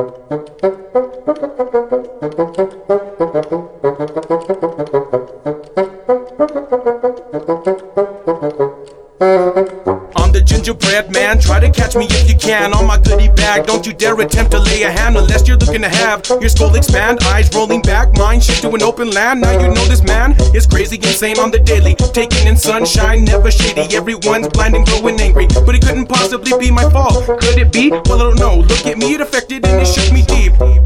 I'm the gingerbread man. Try to catch me if you can on my goodie bag. Don't you dare attempt to lay a hand unless you're looking to have your skull expand, eyes rolling back, mind shift to an open land. Now you know this man is crazy, insane on the daily, taking in sunshine, never shady. Everyone's blind and growing angry, but it couldn't possibly be my fault. Could it be? Well, I don't know. Look at me, it affected and it shook me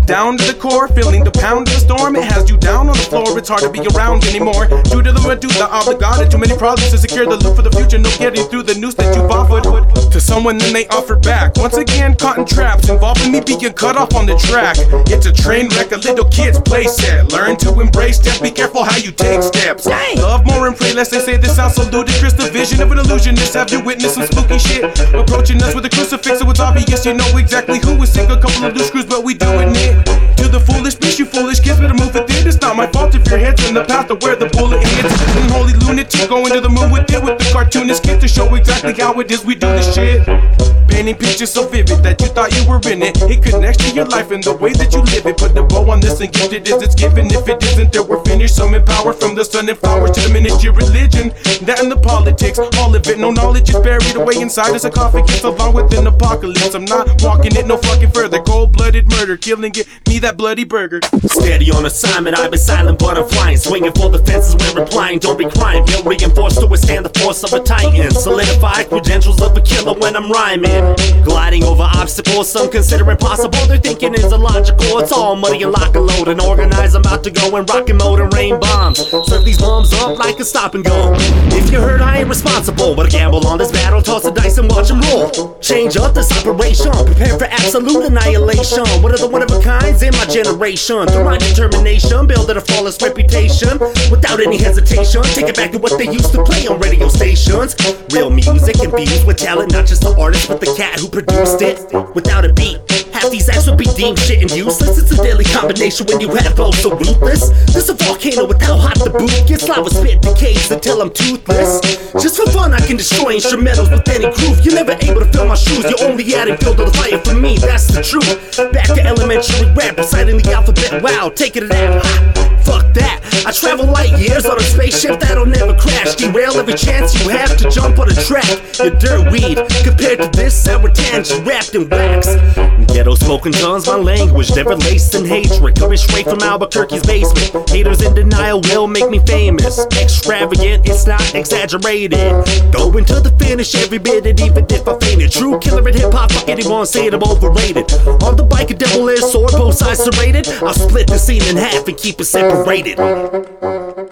down to the core, feeling the pound of the storm. It has you down on the floor. It's hard to be around anymore. Due to the medulla oblongata, too many problems to secure the loot for the future. No getting through the noose that you've offered to someone, then they offer back. Once again, caught in traps involving me being cut off on the track. It's a train wreck, a little kid's playset. Learn to embrace death. Be careful how you take steps. Love more and pray less. They say this sounds so ludicrous. The vision of an illusionist. Have you witnessed some spooky shit? Approaching us with a crucifix, so it's obvious you know exactly who is sick. A couple of loose screws, but we doing it. To the foolish bitch, you foolish kids better move with it. It's not my fault if your head's in the path of where the bullet hits. Unholy lunatic, going to the moon with it with the cartoonist kid to show exactly how it is we do this shit. Painting pictures so vivid that you thought you were in it. It connects to your life and the way that you live it. Put the bow on this and gift it is it's given. If it isn't, then we're finished. Summon power from the sun and flowers to diminish your religion. That and the politics, all of it. No knowledge is buried away inside a sarcophagus along with an apocalypse. I'm not walking it no fucking further. Cold blooded murder, killing it. Me that bloody burger. Steady on assignment, I've been silent but I'm flying. Swinging for the fences when replying, don't be crying. Feel reinforced to withstand the force of a titan. Solidify credentials of a killer when I'm rhyming. Gliding over obstacles, some consider impossible. They're thinking it's illogical. It's all money and lock and load and organize. I'm about to go and rock and mode and rain bombs. Serve these bombs up like a stop and go. If you heard, I ain't responsible, but I gamble on this battle. Toss the dice and watch 'em roll. Change up this operation, prepare for absolute annihilation. One of the one of a kinds in my generation. Through my determination, building a flawless reputation without any hesitation. Take it back to what they used to play on radio stations. Real music infused with talent, not just the artist, but the cat who produced it. Without a beat, half these acts would be deemed shit and useless. It's a deadly combination when you have flow so ruthless. This a volcano with how hot the boot gets. Lava spit decays until I'm toothless. Just for fun, I can destroy instrumentals with any groove. You're never able to fill my shoes. You're only adding fuel to the fire for me. That's the truth. Back to elementary rap, reciting the alphabet. Wow, taking it out. Fuck that. I travel light years on a spaceship that'll never crash. Derail every chance you have to jump on a track. You're dirt weed compared to this sour tangent wrapped in wax. Ghetto spoken tongues, my language never laced in hatred. Coming straight from Albuquerque's basement. Haters in denial will make me famous. Extravagant, it's not exaggerated. Going to the finish every bit, and even if I fainted. True killer in hip hop, fuck anyone saying I'm overrated. On the bike, a double edged sword, both sides serrated. I'll split the scene in half and keep it separated. Thank you.